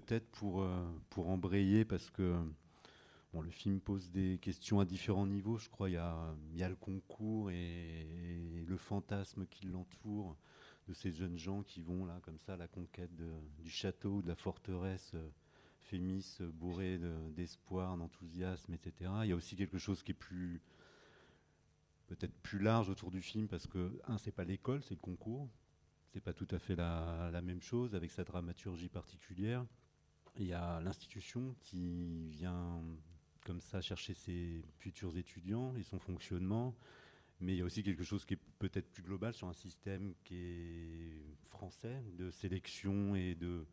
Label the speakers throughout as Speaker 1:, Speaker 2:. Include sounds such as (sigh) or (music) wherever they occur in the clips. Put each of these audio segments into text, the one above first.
Speaker 1: peut-être pour, pour embrayer, parce que Bon, le film pose des questions à différents niveaux, je crois. Il y a, le concours et, le fantasme qui l'entoure de ces jeunes gens qui vont là, comme ça, à la conquête du château, de la forteresse euh, Fémis, euh, bourrée d'espoir, d'enthousiasme, etc. Il y a aussi quelque chose qui est plus peut-être plus large autour du film parce que un, c'est pas l'école, c'est le concours. C'est pas tout à fait la même chose avec sa dramaturgie particulière. Il y a l'institution qui vient comme ça chercher ses futurs étudiants et son fonctionnement. Mais il y a aussi quelque chose qui est peut-être plus global sur un système qui est français, de sélection et de,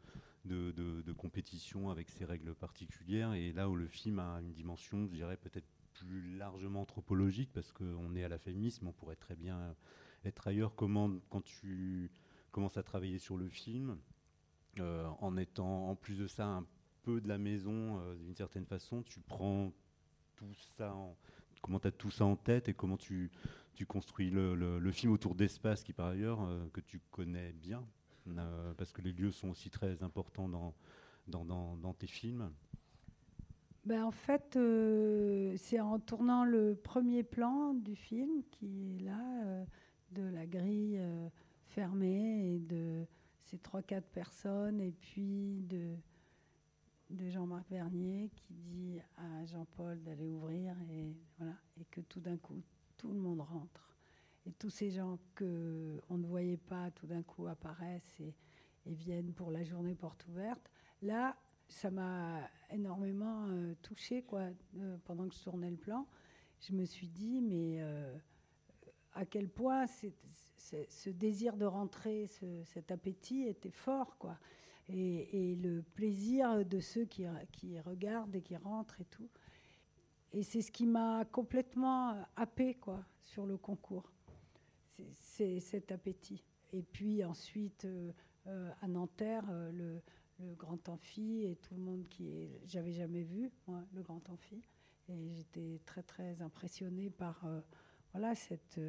Speaker 1: de, compétition avec ses règles particulières. Et là où le film a une dimension, je dirais, peut-être plus largement anthropologique, parce qu'on est à la féminisme, on pourrait très bien être ailleurs. Comment, quand tu commences à travailler sur le film, en étant en plus de ça un peu de la maison euh, d'une certaine façon, tu prends tout ça en, comment tu as tout ça en tête et comment tu, tu construis le, le, film autour d'espaces qui par ailleurs euh, que tu connais bien euh, parce que les lieux sont aussi très importants dans, dans, dans, dans tes films.
Speaker 2: Ben en fait, c'est en tournant le premier plan du film qui est là, de la grille fermée et de ces trois quatre personnes et puis de de Jean-Marc Vernier qui dit à Jean-Paul d'aller ouvrir et, voilà, et que tout d'un coup, tout le monde rentre. Et tous ces gens que on ne voyait pas tout d'un coup apparaissent et, viennent pour la journée porte ouverte. Là, ça m'a énormément euh, touché quoi, euh, pendant que je tournais le plan. Je me suis dit, mais euh, à quel point ce désir de rentrer, cet appétit était fort. quoi et, le plaisir de ceux qui, regardent et qui rentrent et tout. Et c'est ce qui m'a complètement happé quoi, sur le concours. C'est cet appétit. Et puis ensuite, euh, euh, à Nanterre, euh, le, le, Grand Amphi et tout le monde qui est. J'avais jamais vu, moi, le Grand Amphi. Et j'étais très, très impressionnée par voilà, cette,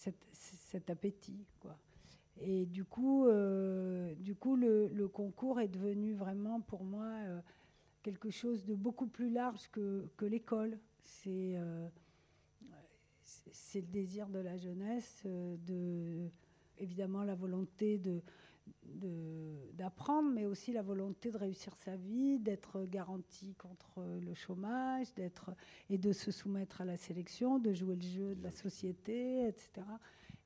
Speaker 2: cet appétit. Quoi. Et du coup, euh, du coup le, concours est devenu vraiment pour moi euh, quelque chose de beaucoup plus large que, l'école. C'est euh, le désir de la jeunesse, de, évidemment la volonté de, d'apprendre, mais aussi la volonté de réussir sa vie, d'être garanti contre le chômage, d'être et de se soumettre à la sélection, de jouer le jeu de la société, etc.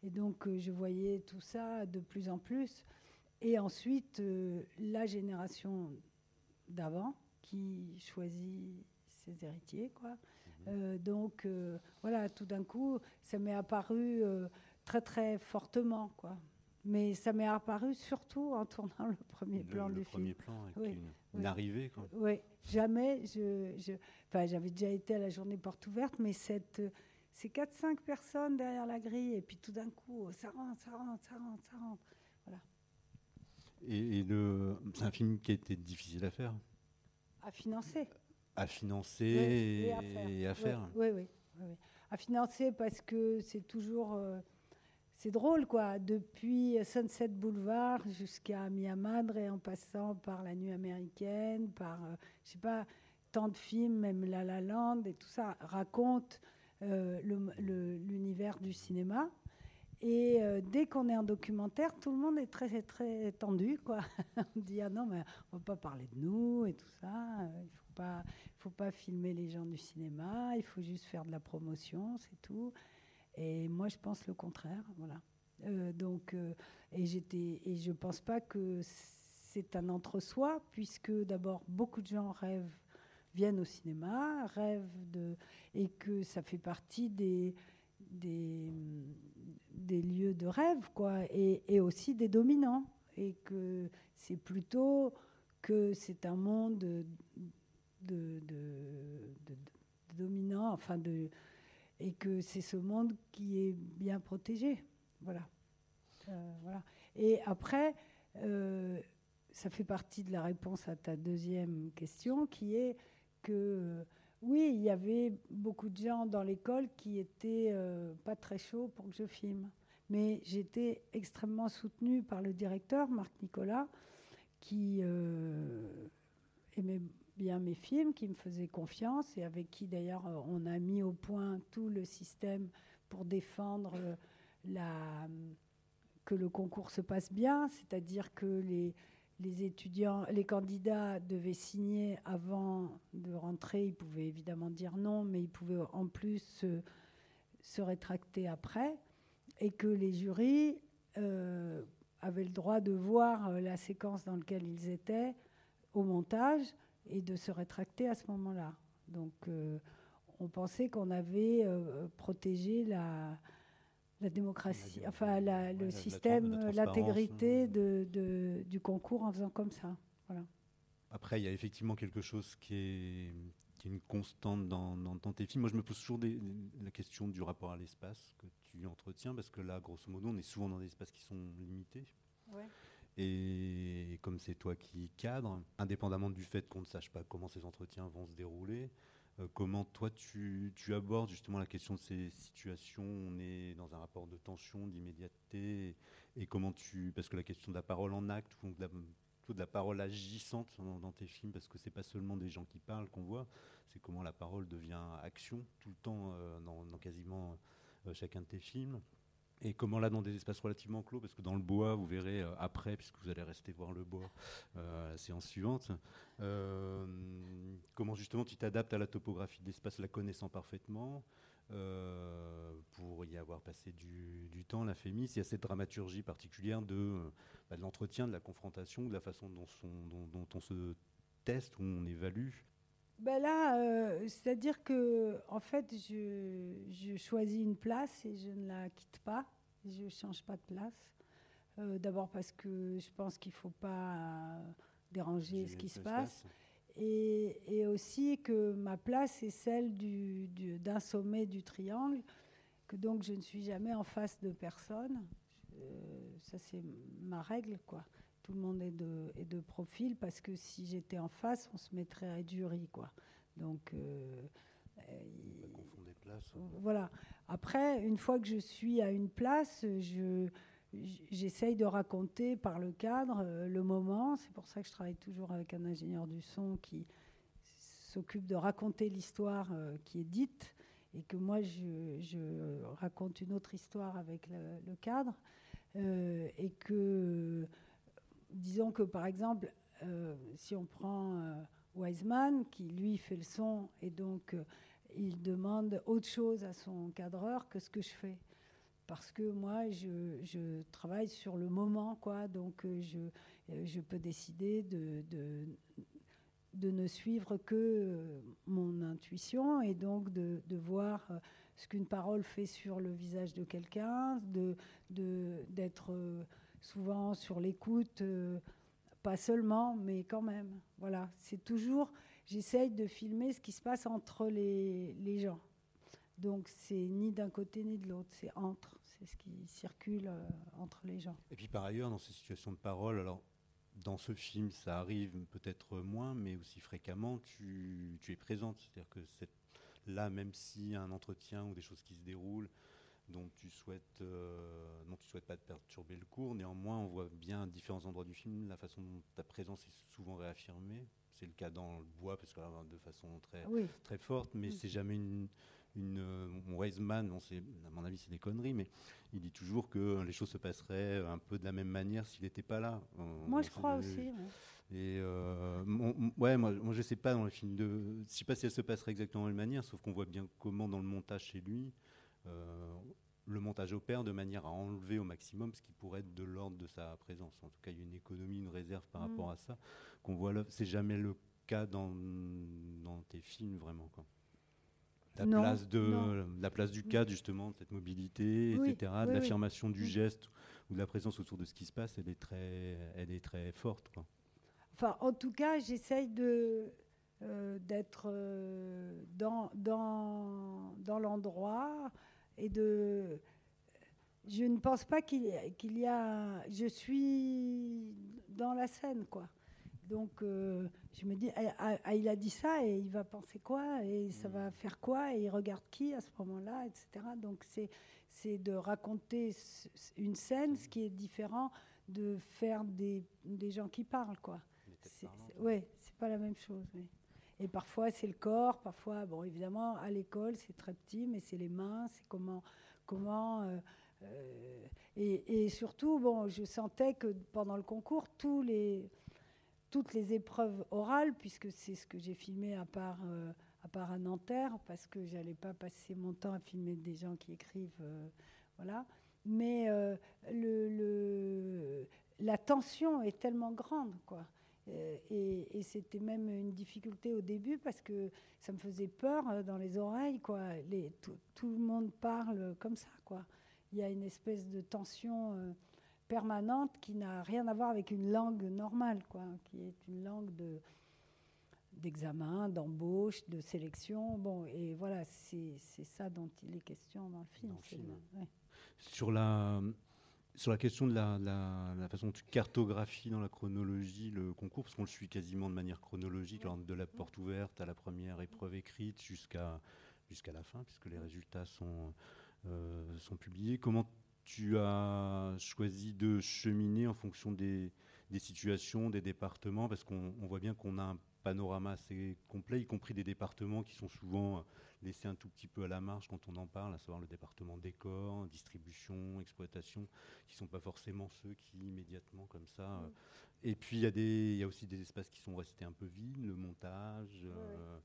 Speaker 2: Et donc euh, je voyais tout ça de plus en plus. Et ensuite, euh, la génération d'avant qui choisit ses héritiers, quoi. Mhm. Euh, donc voilà, tout d'un coup, ça m'est apparu très très fortement, quoi. Mais ça m'est apparu surtout en tournant le premier plan
Speaker 1: le
Speaker 2: du
Speaker 1: premier plan avec une, arrivée. Quoi.
Speaker 2: Oui, jamais. Je, je, enfin, j'avais déjà été à la journée porte ouverte, mais cette, ces 4-5 personnes derrière la grille, et puis tout d'un coup, ça rentre, ça rentre, ça rentre, ça rentre. Voilà.
Speaker 1: Et, le, c'est un film qui a été difficile à faire
Speaker 2: À financer.
Speaker 1: À financer et, à faire.
Speaker 2: Oui, oui, oui, À financer parce que c'est toujours. Euh, c'est drôle, quoi. Depuis Sunset Boulevard jusqu'à Miamadre et en passant par La Nuit américaine, par, euh, je sais pas, tant de films, même La La Land et tout ça, racontent euh, l'univers du cinéma. Et euh, dès qu'on est en documentaire, tout le monde est très, très tendu. Quoi. (laughs) on dit Ah non, mais on va pas parler de nous et tout ça. Il faut pas, faut pas filmer les gens du cinéma. Il faut juste faire de la promotion, c'est tout. Et moi, je pense le contraire. Voilà. Euh, donc, euh, et, j'étais, et je ne pense pas que c'est un entre-soi, puisque d'abord, beaucoup de gens rêvent, viennent au cinéma, rêvent de. et que ça fait partie des. Des, lieux de rêve, quoi, et, aussi des dominants, et que c'est plutôt que c'est un monde de, de, de, de dominants, enfin de, et que c'est ce monde qui est bien protégé. Voilà. Euh, voilà. Et après, euh, ça fait partie de la réponse à ta deuxième question, qui est que euh, oui, il y avait beaucoup de gens dans l'école qui étaient pas très chauds pour que je filme. Mais j'étais extrêmement soutenue par le directeur, Marc Nicolas, qui bien mes films, qui me faisaient confiance et avec qui d'ailleurs on a mis au point tout le système pour défendre la, que le concours se passe bien, c'est-à-dire que les, les étudiants, les candidats devaient signer avant de rentrer. Ils pouvaient évidemment dire non, mais ils pouvaient en plus se, se rétracter après. Et que les jurys euh, avaient le droit de voir euh, la séquence dans laquelle ils étaient au montage et de se rétracter à ce moment-là. Donc euh, on pensait qu'on avait protégé la, la démocratie, enfin le système, l'intégrité de, du concours en faisant comme ça. Voilà.
Speaker 1: Après, il y a effectivement quelque chose qui est, une constante dans, dans, tes films. Moi, je me pose toujours la question du rapport à l'espace que tu entretiens, parce que là, grosso modo, on est souvent dans des espaces qui sont limités. Et comme c'est toi qui cadre, indépendamment du fait qu'on ne sache pas comment ces entretiens vont se dérouler, euh, comment toi tu, abordes justement la question de ces situations On est dans un rapport de tension, d'immédiateté, et comment tu, parce que la question de la parole en acte ou de la, de la parole agissante dans, tes films, parce que c'est pas seulement des gens qui parlent qu'on voit, c'est comment la parole devient action tout le temps euh, dans, quasiment euh, chacun de tes films. Et comment là, dans des espaces relativement clos, parce que dans le bois, vous verrez euh, après, puisque vous allez rester voir le bois euh, la séance suivante, euh, comment justement tu t'adaptes à la topographie de l'espace, la connaissant parfaitement, pour y avoir passé du, temps, la Fémis, il y a cette dramaturgie particulière de, bah, de l'entretien, de la confrontation, de la façon dont, dont, on se teste, où on évalue.
Speaker 2: Ben là, c'est-à-dire que, en fait, je, je, choisis une place et je ne la quitte pas. Je ne change pas de place. Euh, d'abord parce que je pense qu'il ne faut pas déranger ce qui se passe. Et, aussi que ma place est celle d'un sommet du triangle, que donc je ne suis jamais en face de personne. ça, c'est ma règle, quoi. Tout le monde est de, est de profil parce que si j'étais en face, on se mettrait à du riz, quoi. Donc. Euh, voilà. Après, une fois que je suis à une place, je, j'essaye de raconter par le cadre euh, le moment. C'est pour ça que je travaille toujours avec un ingénieur du son qui s'occupe de raconter l'histoire euh, qui est dite et que moi je, raconte une autre histoire avec le, cadre euh, et que disons que par exemple si on prend Wiseman qui lui fait le son et donc il demande autre chose à son cadreur que ce que je fais. Parce que moi, je, travaille sur le moment, quoi. Donc, euh, je, euh, je peux décider de, de, ne suivre que euh, mon intuition et donc de, voir ce qu'une parole fait sur le visage de quelqu'un, de, d'être souvent sur l'écoute, pas seulement, mais quand même. Voilà, c'est toujours j'essaye de filmer ce qui se passe entre les, les gens. Donc c'est ni d'un côté ni de l'autre, c'est entre, c'est ce qui circule euh, entre les gens.
Speaker 1: Et puis par ailleurs, dans ces situations de parole, alors dans ce film, ça arrive peut-être moins, mais aussi fréquemment, tu, tu es présente. C'est-à-dire que là, même a un entretien ou des choses qui se déroulent, dont tu souhaites, euh, dont tu souhaites pas perturber le cours. Néanmoins, on voit bien à différents endroits du film la façon dont ta présence est souvent réaffirmée. C'est le cas dans le bois, parce que de façon très, très forte, mais c'est jamais une. une euh, Weisman, à mon avis, c'est des conneries, mais il dit toujours que les choses se passeraient un peu de la même manière s'il n'était pas là.
Speaker 2: Moi, je crois aussi.
Speaker 1: Et euh, ouais, moi, moi, je sais pas dans le film de. Je sais pas si elle se passerait exactement de la même manière, sauf qu'on voit bien comment dans le montage chez lui, euh, le montage opère de manière à enlever au maximum ce qui pourrait être de l'ordre de sa présence. En tout cas, il y a une économie, une réserve par mm. rapport à ça qu'on voit là. C'est jamais le cas dans, dans tes films vraiment. Quoi. La, place de, la place du cadre, justement, de cette mobilité, etc., de l'affirmation du mm. geste ou de la présence autour de ce qui se passe, elle est très, elle est très forte. Quoi.
Speaker 2: Enfin, en tout cas, j'essaye de, euh, d'être euh, dans, dans, dans l'endroit et de. Je ne pense pas qu'il y a. Je suis dans la scène, quoi. Donc, euh, je me dis, ah, ah, ah, il a dit ça et il va penser quoi et ça va faire quoi et il regarde qui à ce moment-là, etc. Donc, c'est de raconter une scène, ce qui est différent de faire des, des gens qui parlent, quoi. Oui, c'est pas la même chose. Et parfois, c'est le corps, parfois, bon, évidemment, à l'école, c'est très petit, mais c'est les mains, c'est comment. comment euh, euh, et, surtout, bon, je sentais que pendant le concours, tous les, toutes les épreuves orales, puisque c'est ce que j'ai filmé à part, euh, à part à Nanterre, parce que j'allais pas passer mon temps à filmer des gens qui écrivent. Voilà. Mais le, le, la tension est tellement grande, quoi. Et, et c'était même une difficulté au début parce que ça me faisait peur dans les oreilles, quoi. Les, tout, le monde parle comme ça, quoi. Il y a une espèce de tension permanente qui n'a rien à voir avec une langue normale, quoi, qui est une langue de d'examen, d'embauche, de sélection. Bon, et voilà, c'est ça dont il est question dans le film. Dans le film.
Speaker 1: Ouais. Sur la sur la question de la, façon dont tu cartographies dans la chronologie le concours, parce qu'on le suit quasiment de manière chronologique, de la porte ouverte à la première épreuve écrite jusqu'à jusqu'à la fin, puisque les résultats sont, euh, sont publiés. Comment tu as choisi de cheminer en fonction des, des situations, des départements, parce qu'on voit bien qu'on a un panorama assez complet, y compris des départements qui sont souvent laissés un tout petit peu à la marge quand on en parle, à savoir le département décor, distribution, exploitation, qui ne sont pas forcément ceux qui immédiatement comme ça. Mmh. Et puis il y, y, a aussi des espaces qui sont restés un peu vides, le montage, mmh. euh,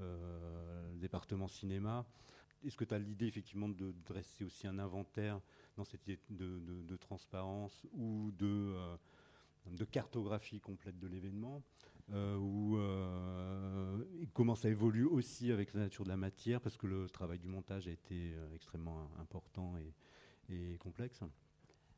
Speaker 1: euh, le département cinéma. Est-ce que tu as l'idée effectivement de dresser aussi un inventaire dans cette idée de, de, de transparence ou de, euh, de cartographie complète de l'événement? Euh, ou euh, comment ça évolue aussi avec la nature de la matière parce que le travail du montage a été euh, extrêmement important et, et complexe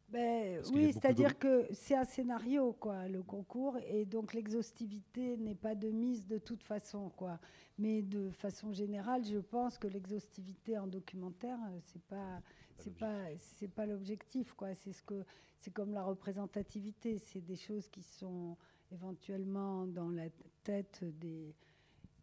Speaker 2: ben, oui, c'est-à-dire que c'est un scénario, quoi, le concours, et donc l'exhaustivité n'est pas de mise de toute façon, quoi. Mais de façon générale, je pense que l'exhaustivité en documentaire, c'est pas, c'est pas, c'est pas l'objectif, quoi. C'est ce que, c'est comme la représentativité, c'est des choses qui sont éventuellement dans la tête des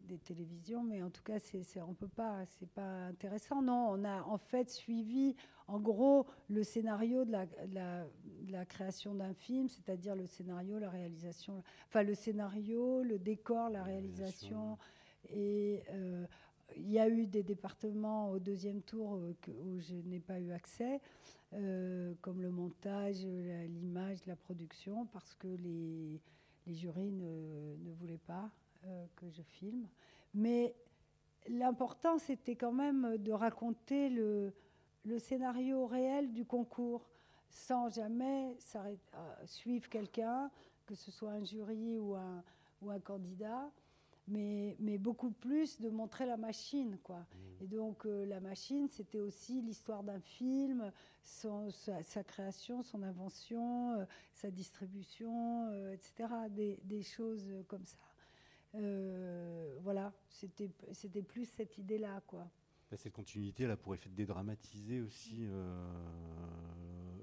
Speaker 2: des télévisions, mais en tout cas, c'est, c'est, on peut pas, c'est pas intéressant. Non, on a en fait suivi, en gros, le scénario de la, de la, de la création d'un film, c'est-à-dire le scénario, la réalisation, enfin le scénario, le décor, la réalisation, et euh, il y a eu des départements au deuxième tour euh, que, où je n'ai pas eu accès, euh, comme le montage, l'image, la production, parce que les, les jurys ne, voulaient pas euh, que je filme. Mais l'important, c'était quand même de raconter le, scénario réel du concours, sans jamais euh, suivre quelqu'un, que ce soit un jury ou un candidat, mais, mais, beaucoup plus de montrer la machine. Quoi. Mmh. Et donc euh, la machine, c'était aussi l'histoire d'un film, son, sa, sa, création, son invention, euh, sa distribution, euh, etc. Des, des, choses comme ça. Voilà, c'était plus cette idée-là, quoi.
Speaker 1: Cette continuité, elle a pour effet de dédramatiser aussi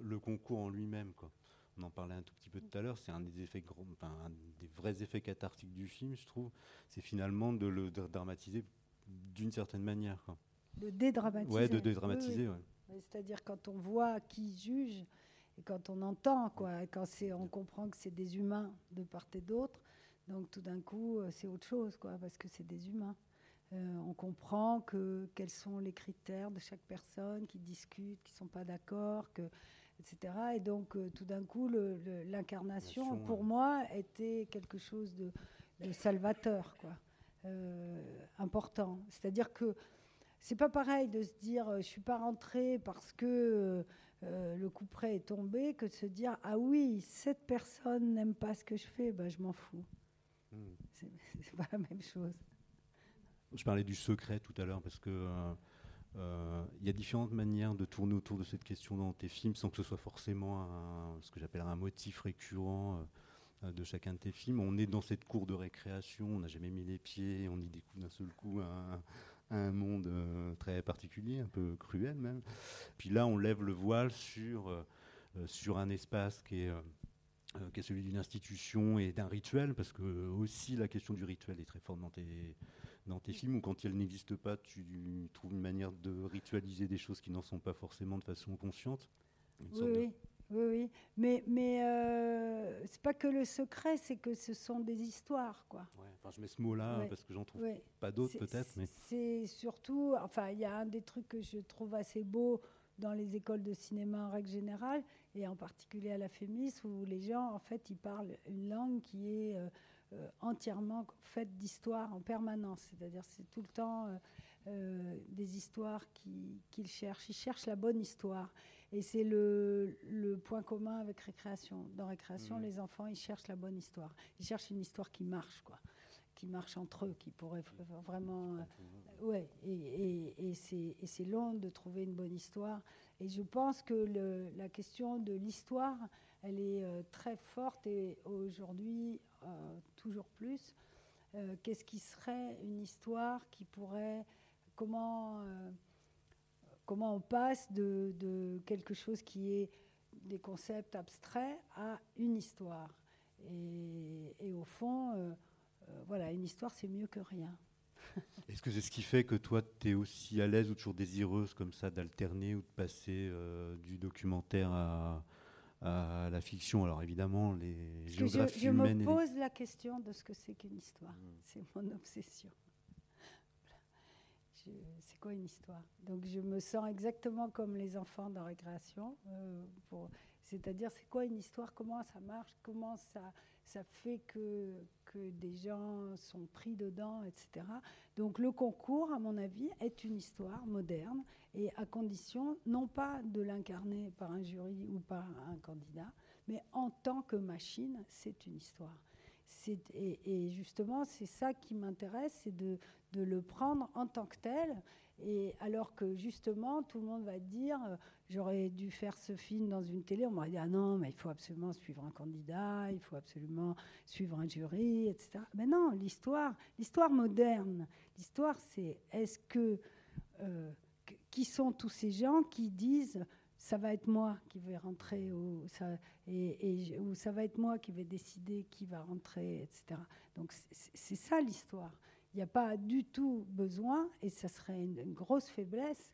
Speaker 1: le concours en lui-même, quoi. On en parlait un tout petit peu tout à l'heure, c'est un des effets, enfin, un des vrais effets cathartiques du film, je trouve. C'est finalement de le dramatiser d'une certaine manière, quoi.
Speaker 2: De dédramatiser.
Speaker 1: Ouais, de dédramatiser,
Speaker 2: oui, oui. ouais. C'est-à-dire quand on voit qui juge et quand on entend, quoi, quand on comprend que c'est des humains de part et d'autre, donc tout d'un coup, euh, c'est autre chose, quoi, parce que c'est des humains. Euh, on comprend que, quels sont les critères de chaque personne qui discute, qui ne sont pas d'accord, que, etc. Et donc, euh, tout d'un coup, l'incarnation, pour ouais. moi, était quelque chose de, de salvateur, quoi, euh, important. C'est-à-dire que c'est pas pareil de se dire euh, je suis pas rentrée parce que euh, le coup près est tombé que de se dire ah oui cette personne n'aime pas ce que je fais ben je m'en fous
Speaker 1: Hmm. (laughs)
Speaker 2: C'est pas la même chose.
Speaker 1: Je parlais du secret tout à l'heure parce que il euh, euh, y a différentes manières de tourner autour de cette question dans tes films sans que ce soit forcément ce que j'appellerais un motif récurrent euh, de chacun de tes films. On est dans cette cour de récréation, on n'a jamais mis les pieds, on y découvre d'un seul coup un, monde euh, très particulier, un peu cruel même. Puis là, on lève le voile sur, sur un espace qui est qui est celui d'une institution et d'un rituel, parce que aussi la question du rituel est très forte dans tes, dans tes films, où quand elle n'existe pas, tu trouves une manière de ritualiser des choses qui n'en sont pas forcément de façon consciente?
Speaker 2: Oui, oui, Oui, oui. Mais, mais euh, c'est pas que le secret, c'est que ce sont des histoires, quoi.
Speaker 1: enfin, je mets ce mot-là parce que j'en trouve pas d'autres, peut-être. Mais...
Speaker 2: C'est surtout, enfin, il y a un des trucs que je trouve assez beau dans les écoles de cinéma en règle générale, et en particulier à la FEMIS, où les gens, en fait, ils parlent une langue qui est euh, euh, entièrement faite d'histoire en permanence. C'est-à-dire, c'est tout le temps euh, des histoires qu'ils cherchent. Ils cherchent la bonne histoire. Et c'est le, le, point commun avec Récréation. Dans Récréation, mmh. les enfants, ils cherchent la bonne histoire. Ils cherchent une histoire qui marche, quoi qui marche entre eux, qui pourrait vraiment... Euh, ouais, et, et, et c'est long de trouver une bonne histoire. Et je pense que le, la question de l'histoire, elle est euh, très forte et aujourd'hui, euh, toujours plus. Qu'est-ce qui serait une histoire qui pourrait... Comment, comment on passe de, de, quelque chose qui est des concepts abstraits à une histoire? Et, au fond euh, voilà, une histoire, c'est mieux que rien. (laughs)
Speaker 1: Est-ce que c'est ce qui fait que toi, tu es aussi à l'aise ou toujours désireuse comme ça d'alterner ou de passer euh, du documentaire à, la fiction Alors évidemment, les géographies
Speaker 2: je, je me pose la question de ce que c'est qu'une histoire. Hmm. C'est mon obsession. C'est quoi une histoire? Donc je me sens exactement comme les enfants dans récréation. Euh, c'est-à-dire, c'est quoi une histoire? Comment ça marche? Comment ça, ça fait que, que des gens sont pris dedans, etc. Donc le concours, à mon avis, est une histoire moderne et à condition non pas de l'incarner par un jury ou par un candidat, mais en tant que machine, c'est une histoire. Et, et, justement, c'est ça qui m'intéresse, c'est de, de, le prendre en tant que tel. Et alors que justement, tout le monde va dire, euh, j'aurais dû faire ce film dans une télé, on m'aurait dit, ah non, mais il faut absolument suivre un candidat, il faut absolument suivre un jury, etc. Mais non, l'histoire, l'histoire moderne, l'histoire, c'est est-ce que, euh, qui sont tous ces gens qui disent, ça va être moi qui vais rentrer et, ou ça va être moi qui vais décider qui va rentrer, etc. Donc c'est ça l'histoire. Il n'y a pas du tout besoin, et ça serait une, grosse faiblesse,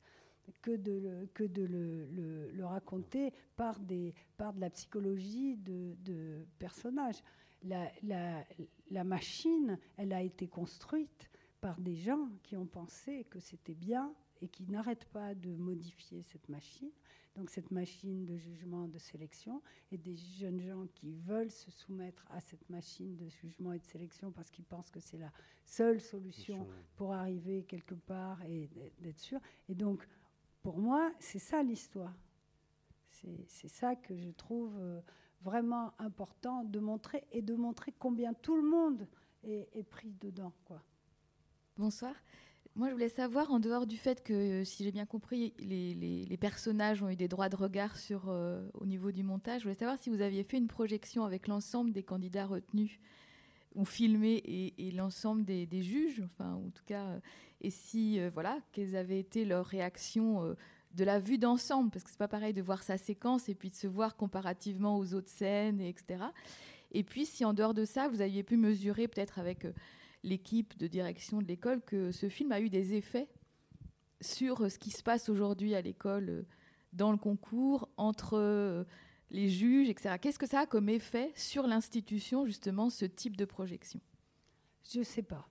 Speaker 2: que de le, raconter par, de la psychologie de, de personnages. La, machine, elle a été construite par des gens qui ont pensé que c'était bien et qui n'arrêtent pas de modifier cette machine donc cette machine de jugement, de sélection, et des jeunes gens qui veulent se soumettre à cette machine de jugement et de sélection parce qu'ils pensent que c'est la seule solution pour arriver quelque part et d'être sûr. Et donc, pour moi, c'est ça l'histoire. C'est ça que je trouve euh, vraiment important de montrer et de montrer combien tout le monde est, est pris dedans. Quoi.
Speaker 3: Bonsoir. Moi, je voulais savoir, en dehors du fait que, si j'ai bien compris, les, personnages ont eu des droits de regard sur, euh, au niveau du montage, je voulais savoir si vous aviez fait une projection avec l'ensemble des candidats retenus ou filmés et, l'ensemble des, juges, enfin, en tout cas, euh, et si, euh, voilà, quelles avaient été leurs réactions de la vue d'ensemble, parce que c'est pas pareil de voir sa séquence et puis de se voir comparativement aux autres scènes, etc. Et puis, si en dehors de ça, vous aviez pu mesurer peut-être avec l'équipe de direction de l'école que ce film a eu des effets sur ce qui se passe aujourd'hui à l'école euh, dans le concours, entre euh, les juges, etc. Qu'est-ce que ça a comme effet sur l'institution, justement, ce type de projection?
Speaker 2: Je ne sais pas.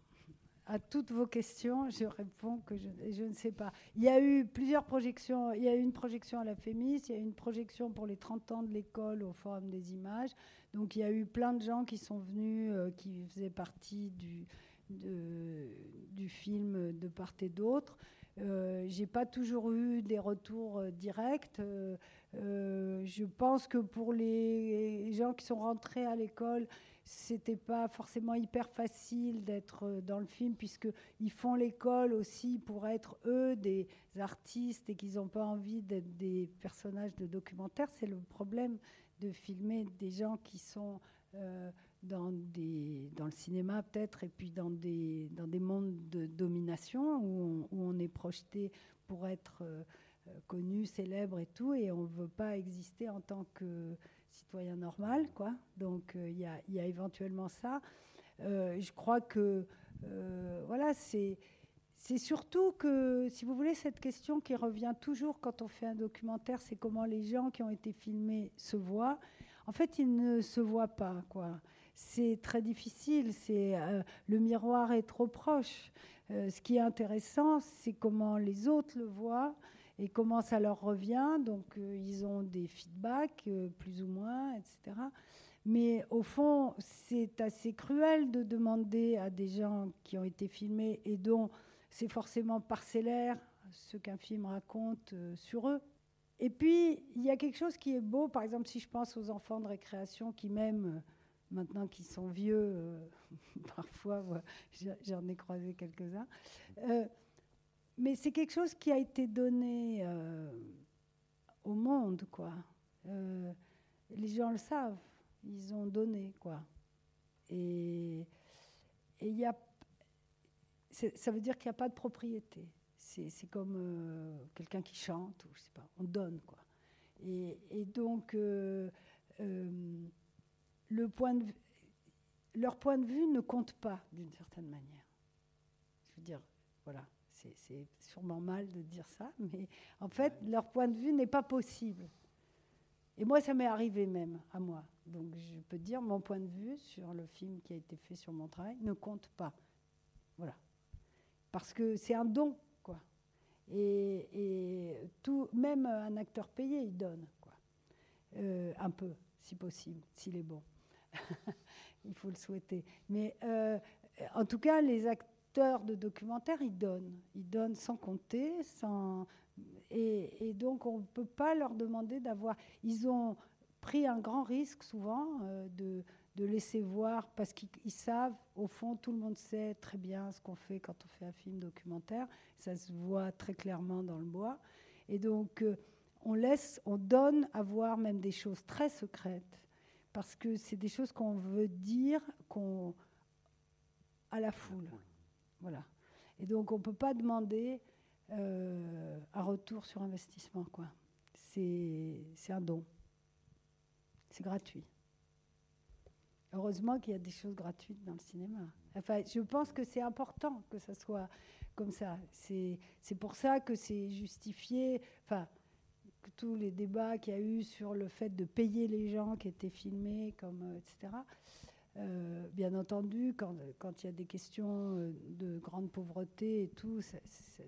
Speaker 2: À toutes vos questions, je réponds que je, ne sais pas. Il y a eu plusieurs projections. Il y a eu une projection à la FEMIS, il y a eu une projection pour les 30 ans de l'école au Forum des images. Donc il y a eu plein de gens qui sont venus, euh, qui faisaient partie du, du film de part et d'autre. Euh, j'ai pas toujours eu des retours euh, directs. Euh, je pense que pour les gens qui sont rentrés à l'école, c'était pas forcément hyper facile d'être dans le film puisque ils font l'école aussi pour être eux des artistes et qu'ils n'ont pas envie d'être des personnages de documentaire. C'est le problème de filmer des gens qui sont euh, dans, le cinéma peut-être, et puis dans des, dans des mondes de domination où on, est projeté pour être euh, connu, célèbre et tout, et on ne veut pas exister en tant que citoyen normal. Quoi. Donc euh, il y, a, y, a, éventuellement ça. je crois que voilà, c'est c'est surtout que, si vous voulez, cette question qui revient toujours quand on fait un documentaire, c'est comment les gens qui ont été filmés se voient. En fait, ils ne se voient pas, quoi. C'est très difficile. C'est euh, le miroir est trop proche. Euh, ce qui est intéressant, c'est comment les autres le voient et comment ça leur revient? Donc, euh, ils ont des feedbacks, euh, plus ou moins, etc. Mais au fond, c'est assez cruel de demander à des gens qui ont été filmés et dont c'est forcément parcellaire ce qu'un film raconte sur eux. Et puis, il y a quelque chose qui est beau, par exemple, si je pense aux enfants de récréation qui m'aiment maintenant qu'ils sont vieux, euh, (laughs) parfois, j'en ai croisé quelques-uns. Euh, mais c'est quelque chose qui a été donné euh, au monde, quoi. les gens le savent, ils ont donné, quoi. Et il y a, ça veut dire qu'il n'y a pas de propriété. C'est comme quelqu'un qui chante, ou je sais pas, on donne, quoi. Et, et donc, le point de leur point de vue ne compte pas d'une certaine manière. Je veux dire, voilà, c'est sûrement mal de dire ça, mais en fait, leur point de vue n'est pas possible. Et moi, ça m'est arrivé même à moi. Donc, je peux dire, mon point de vue sur le film qui a été fait sur mon travail ne compte pas. Voilà. Parce que c'est un don, quoi. Et, tout, même un acteur payé, il donne, quoi. Euh, un peu, si possible, s'il est bon. (laughs) il faut le souhaiter. Mais euh, en tout cas, les acteurs de documentaires, ils donnent. Ils donnent sans compter, sans... Et, donc, on ne peut pas leur demander d'avoir... Ils ont pris un grand risque souvent euh, de, de, laisser voir, parce qu'ils savent, au fond, tout le monde sait très bien ce qu'on fait quand on fait un film documentaire. Ça se voit très clairement dans le bois. Et donc, euh, on laisse, on donne à voir même des choses très secrètes parce que c'est des choses qu'on veut dire qu'on à la foule. Voilà. Et donc on ne peut pas demander euh, un retour sur investissement. Quoi. C'est, c'est un don. C'est gratuit. Heureusement qu'il y a des choses gratuites dans le cinéma. Enfin, je pense que c'est important que ça soit comme ça. C'est, c'est pour ça que c'est justifié. Enfin, tous les débats qu'il y a eu sur le fait de payer les gens qui étaient filmés, comme, euh, etc. Euh, bien entendu, quand, il y a des questions euh, de grande pauvreté et tout, ça,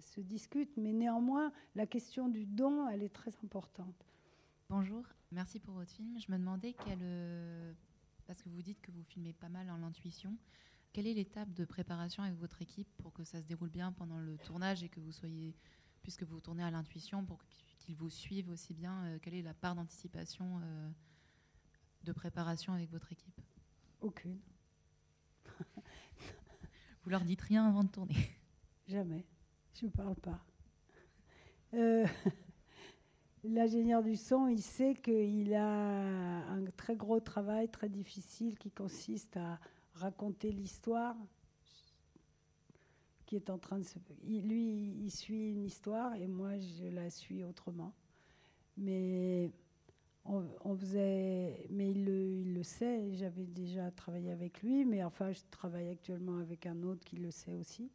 Speaker 2: se discute, mais néanmoins, la question du don, elle est très importante.
Speaker 4: Bonjour, merci pour votre film. Je me demandais quelle, parce que vous dites que vous filmez pas mal en l'intuition, quelle est l'étape de préparation avec votre équipe pour que ça se déroule bien pendant le tournage et que vous soyez, puisque vous tournez à l'intuition, pour qu'ils vous suivent aussi bien euh, Quelle est la part d'anticipation, euh, de préparation avec votre équipe?
Speaker 2: Aucune.
Speaker 4: vous leur dites rien avant de tourner
Speaker 2: Jamais. Je ne parle pas. Euh, (laughs) l'ingénieur du son, il sait qu'il a un très gros travail, très difficile, qui consiste à raconter l'histoire qui est en train de se... Lui, il suit une histoire et moi, je la suis autrement. Mais on, faisait... Mais il le, sait, j'avais déjà travaillé avec lui, mais enfin, je travaille actuellement avec un autre qui le sait aussi.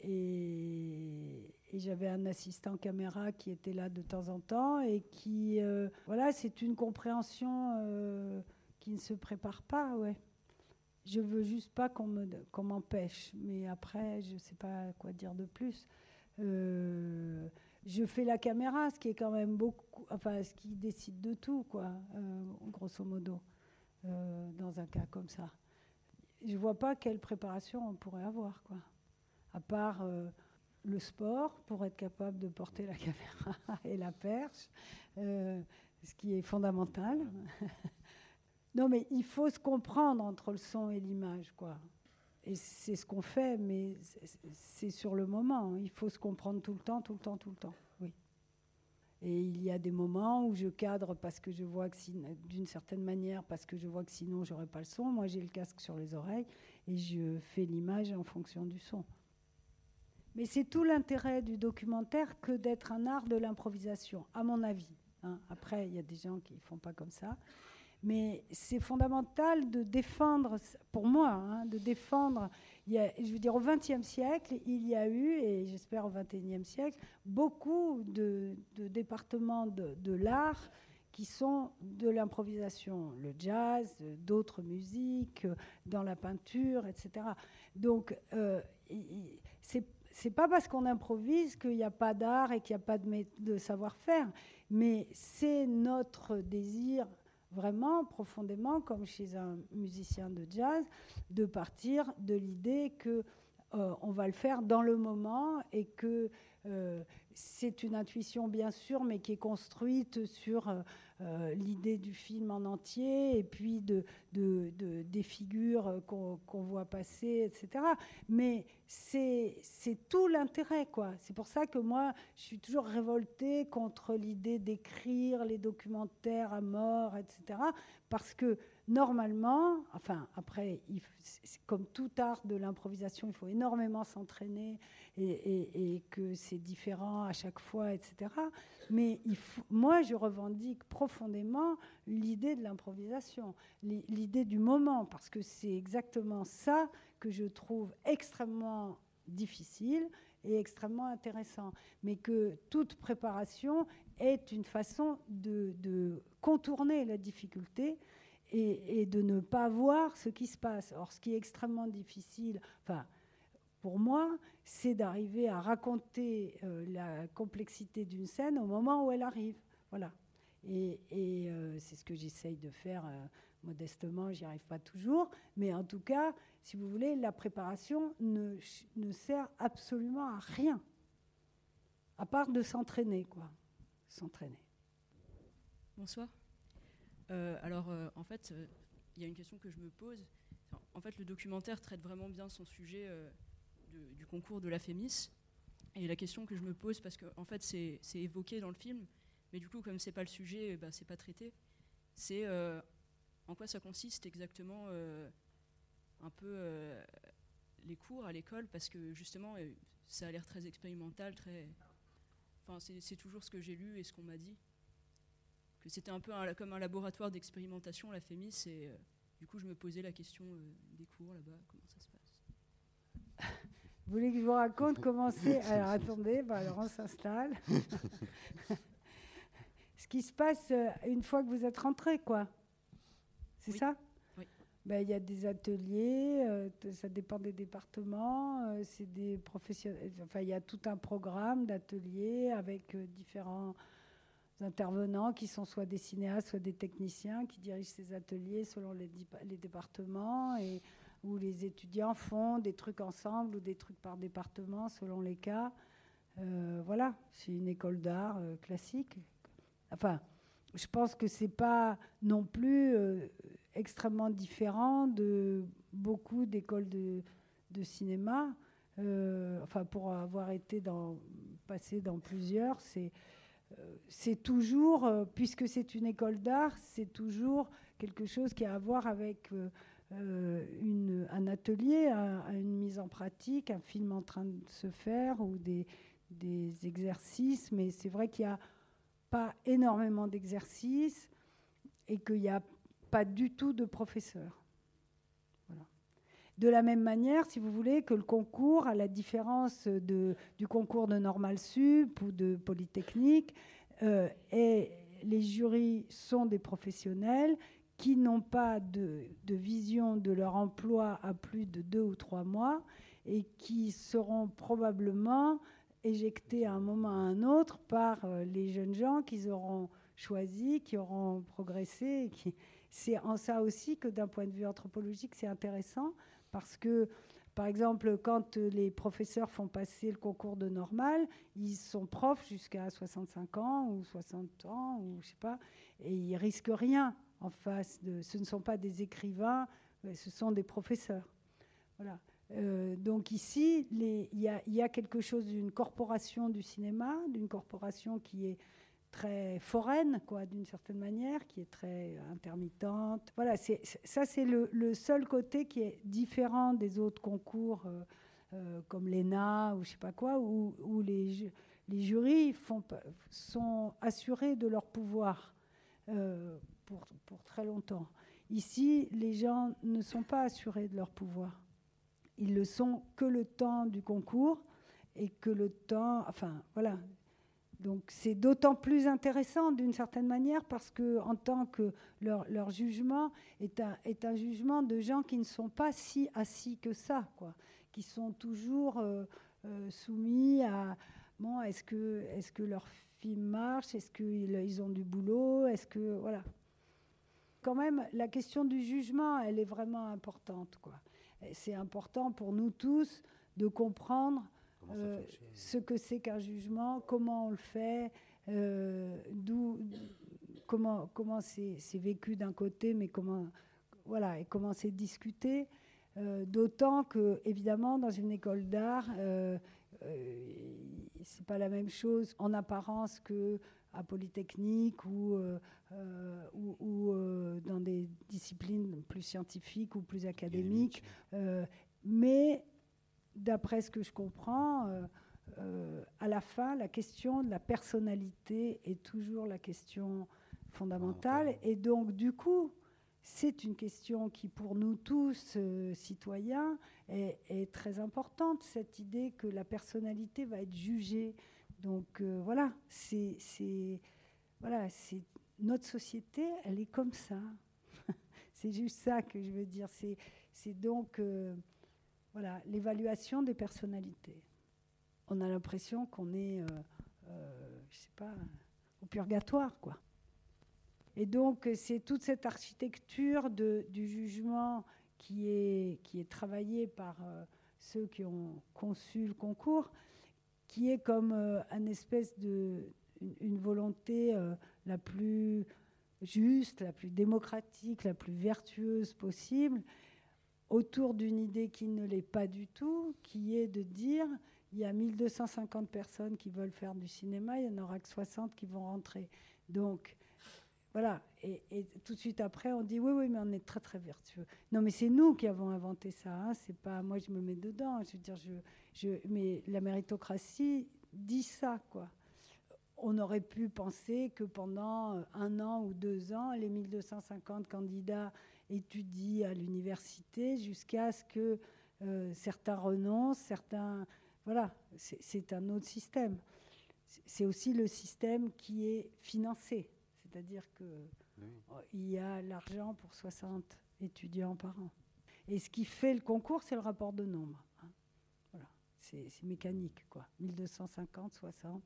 Speaker 2: Et, j'avais un assistant caméra qui était là de temps en temps et qui... Euh, voilà, c'est une compréhension euh, qui ne se prépare pas, ouais. Je veux juste pas qu'on m'empêche. Mais après, je sais pas quoi dire de plus. Euh, je fais la caméra, ce qui est quand même beaucoup, enfin, ce qui décide de tout, quoi, euh, grosso modo, euh, dans un cas comme ça. Je vois pas quelle préparation on pourrait avoir, quoi, à part le sport pour être capable de porter la (laughs) caméra et la perche, ce qui est fondamental. Non, mais il faut se comprendre entre le son et l'image, quoi. Et c'est ce qu'on fait, mais c'est sur le moment. Il faut se comprendre tout le temps, tout le temps, tout le temps. Oui. Et il y a des moments où je cadre parce que je vois que d'une certaine manière, parce que je vois que sinon j'aurais pas le son. Moi, j'ai le casque sur les oreilles et je fais l'image en fonction du son. Mais c'est tout l'intérêt du documentaire que d'être un art de l'improvisation, à mon avis. Hein. Après, il y a des gens qui font pas comme ça. Mais c'est fondamental de défendre, pour moi, hein, de défendre. Je veux dire, au XXe siècle, il y a eu, et j'espère au XXIe siècle, beaucoup de, départements de, l'art qui sont de l'improvisation, le jazz, d'autres musiques, dans la peinture, etc. Donc, euh, c'est pas parce qu'on improvise qu'il n'y a pas d'art et qu'il n'y a pas de savoir-faire, mais c'est notre désir vraiment profondément, comme chez un musicien de jazz, de partir de l'idée que euh, on va le faire dans le moment et que euh, c'est une intuition bien sûr, mais qui est construite sur euh, l'idée du film en entier et puis de, des figures qu'on voit passer, etc. Mais c'est tout l'intérêt, quoi. C'est pour ça que moi, je suis toujours révoltée contre l'idée d'écrire les documentaires à mort, etc. Parce que normalement, enfin, après, comme tout art de l'improvisation, il faut énormément s'entraîner et, que c'est différent à chaque fois, etc. Mais moi, je revendique profondément l'idée de l'improvisation, l'idée du moment, parce que c'est exactement ça que je trouve extrêmement difficile et extrêmement intéressant. Mais que toute préparation est une façon de contourner la difficulté et, de ne pas voir ce qui se passe. Or, ce qui est extrêmement difficile, enfin, pour moi, c'est d'arriver à raconter euh, la complexité d'une scène au moment où elle arrive. Voilà. Et, euh, c'est ce que j'essaye de faire euh, modestement, j'y arrive pas toujours. Mais en tout cas, si vous voulez, la préparation ne, ne sert absolument à rien, à part de s'entraîner, quoi. S'entraîner.
Speaker 5: Bonsoir. Euh, alors, euh, en fait, euh, il y a une question que je me pose. En fait, le documentaire traite vraiment bien son sujet du concours de la FEMIS. Et la question que je me pose, parce qu'en en fait, c'est évoqué dans le film, mais du coup, comme c'est pas le sujet, bah, c'est pas traité, c'est en quoi ça consiste exactement un peu les cours à l'école, parce que justement, ça a l'air très expérimental, très. Enfin, c'est toujours ce que j'ai lu et ce qu'on m'a dit que c'était un peu comme un laboratoire d'expérimentation, la FEMIS, et euh, du coup, je me posais la question euh, des cours là-bas, comment ça se passe?
Speaker 2: Vous voulez que je vous raconte comment c'est? (laughs) Alors attendez, bah, alors on s'installe. (laughs) Ce qui se passe euh, une fois que vous êtes rentré, quoi. C'est ça?
Speaker 5: Oui.
Speaker 2: Ben, il y a des ateliers, ça dépend des départements, c'est des professionnels. Enfin, il y a tout un programme d'ateliers avec différents intervenants qui sont soit des cinéastes, soit des techniciens qui dirigent ces ateliers selon les, les départements et où les étudiants font des trucs ensemble ou des trucs par département selon les cas. Euh, voilà, c'est une école d'art euh, classique. Enfin, je pense que c'est pas non plus euh, extrêmement différent de beaucoup d'écoles de, cinéma. enfin, pour avoir été dans, passé dans plusieurs, c'est c'est toujours, euh, puisque c'est une école d'art, c'est toujours quelque chose qui a à voir avec euh, euh, un atelier, une mise en pratique, un film en train de se faire ou des, des exercices. Mais c'est vrai qu'il n'y a pas énormément d'exercices et qu'il n'y a pas du tout de professeurs. De la même manière, si vous voulez, que le concours, à la différence de, du concours de Normal Sup ou de Polytechnique, euh, et les jurys sont des professionnels qui n'ont pas de, vision de leur emploi à plus de deux ou trois mois et qui seront probablement éjectés à un moment ou à un autre par euh, les jeunes gens qu'ils auront choisis, qui auront progressé. C'est en ça aussi que d'un point de vue anthropologique, c'est intéressant parce que, par exemple, quand les professeurs font passer le concours de normal, ils sont profs jusqu'à 65 ans ou 60 ans, ou je sais pas, et ils risquent rien en face de. Ce ne sont pas des écrivains, ce sont des professeurs. Voilà. Euh, donc ici, il y, y, a quelque chose d'une corporation du cinéma, d'une corporation qui est très foraine, quoi, d'une certaine manière, qui est très intermittente. Voilà, c'est, ça c'est le, seul côté qui est différent des autres concours euh, euh, comme l'ENA ou je sais pas quoi, où, où les, les jurys sont assurés de leur pouvoir. Euh, pour, pour très longtemps. Ici, les gens ne sont pas assurés de leur pouvoir. Ils le sont que le temps du concours et que le temps, enfin voilà. Donc c'est d'autant plus intéressant d'une certaine manière parce que en tant que leur, jugement est un, est un, jugement de gens qui ne sont pas si assis que ça, quoi, qui sont toujours euh, euh, soumis à bon, est-ce que, est que leur film marche, est-ce qu'ils ils ont du boulot, est-ce que voilà. Quand même, la question du jugement, elle est vraiment importante. C'est important pour nous tous de comprendre euh, ce que c'est qu'un jugement, comment on le fait, euh, d'où, comment comment c'est, vécu d'un côté, mais comment voilà et comment c'est discuté. Euh, d'autant que évidemment dans une école d'art, c'est pas la même chose en apparence que à Polytechnique ou, ou, ou dans des disciplines plus scientifiques ou plus académiques. mais d'après ce que je comprends, euh, euh, à la fin, la question de la personnalité est toujours la question fondamentale. Et donc, du coup, c'est une question qui, pour nous tous, euh, citoyens, est, est, très importante, cette idée que la personnalité va être jugée. Donc, voilà, c'est voilà, notre société, elle est comme ça. (laughs) c'est juste ça que je veux dire. C'est donc voilà, l'évaluation des personnalités. On a l'impression qu'on est, euh, euh, je sais pas, au purgatoire, quoi. Et donc, c'est toute cette architecture du jugement qui est, qui est travaillée par euh, ceux qui ont conçu le concours, qui est comme un espèce une, volonté la plus juste, la plus démocratique, la plus vertueuse possible, autour d'une idée qui ne l'est pas du tout, qui est de dire il y a 1250 personnes qui veulent faire du cinéma, il n'y en aura que 60 qui vont rentrer. Donc, voilà. Et, tout de suite après, on dit oui, oui, mais on est très, très vertueux. Non, mais c'est nous qui avons inventé ça. Hein. C'est pas moi, je me mets dedans. Je veux dire, je, je, mais la méritocratie dit ça, quoi. On aurait pu penser que pendant un an ou deux ans, les 1250 candidats étudie à l'université jusqu'à ce que euh, certains renoncent, certains... Voilà, c'est un autre système. C'est aussi le système qui est financé, c'est-à-dire qu'il y a l'argent pour 60 étudiants par an. Et ce qui fait le concours, c'est le rapport de nombre. Hein. Voilà, c'est mécanique, quoi. 1250, 60,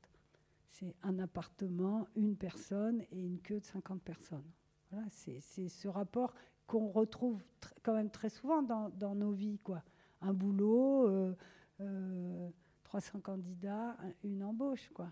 Speaker 2: c'est un appartement, une personne et une queue de 50 personnes. Voilà, c'est ce rapport qu'on retrouve quand même très souvent dans, nos vies. Quoi. Un boulot, euh, 300 euh, candidats, une embauche. Quoi.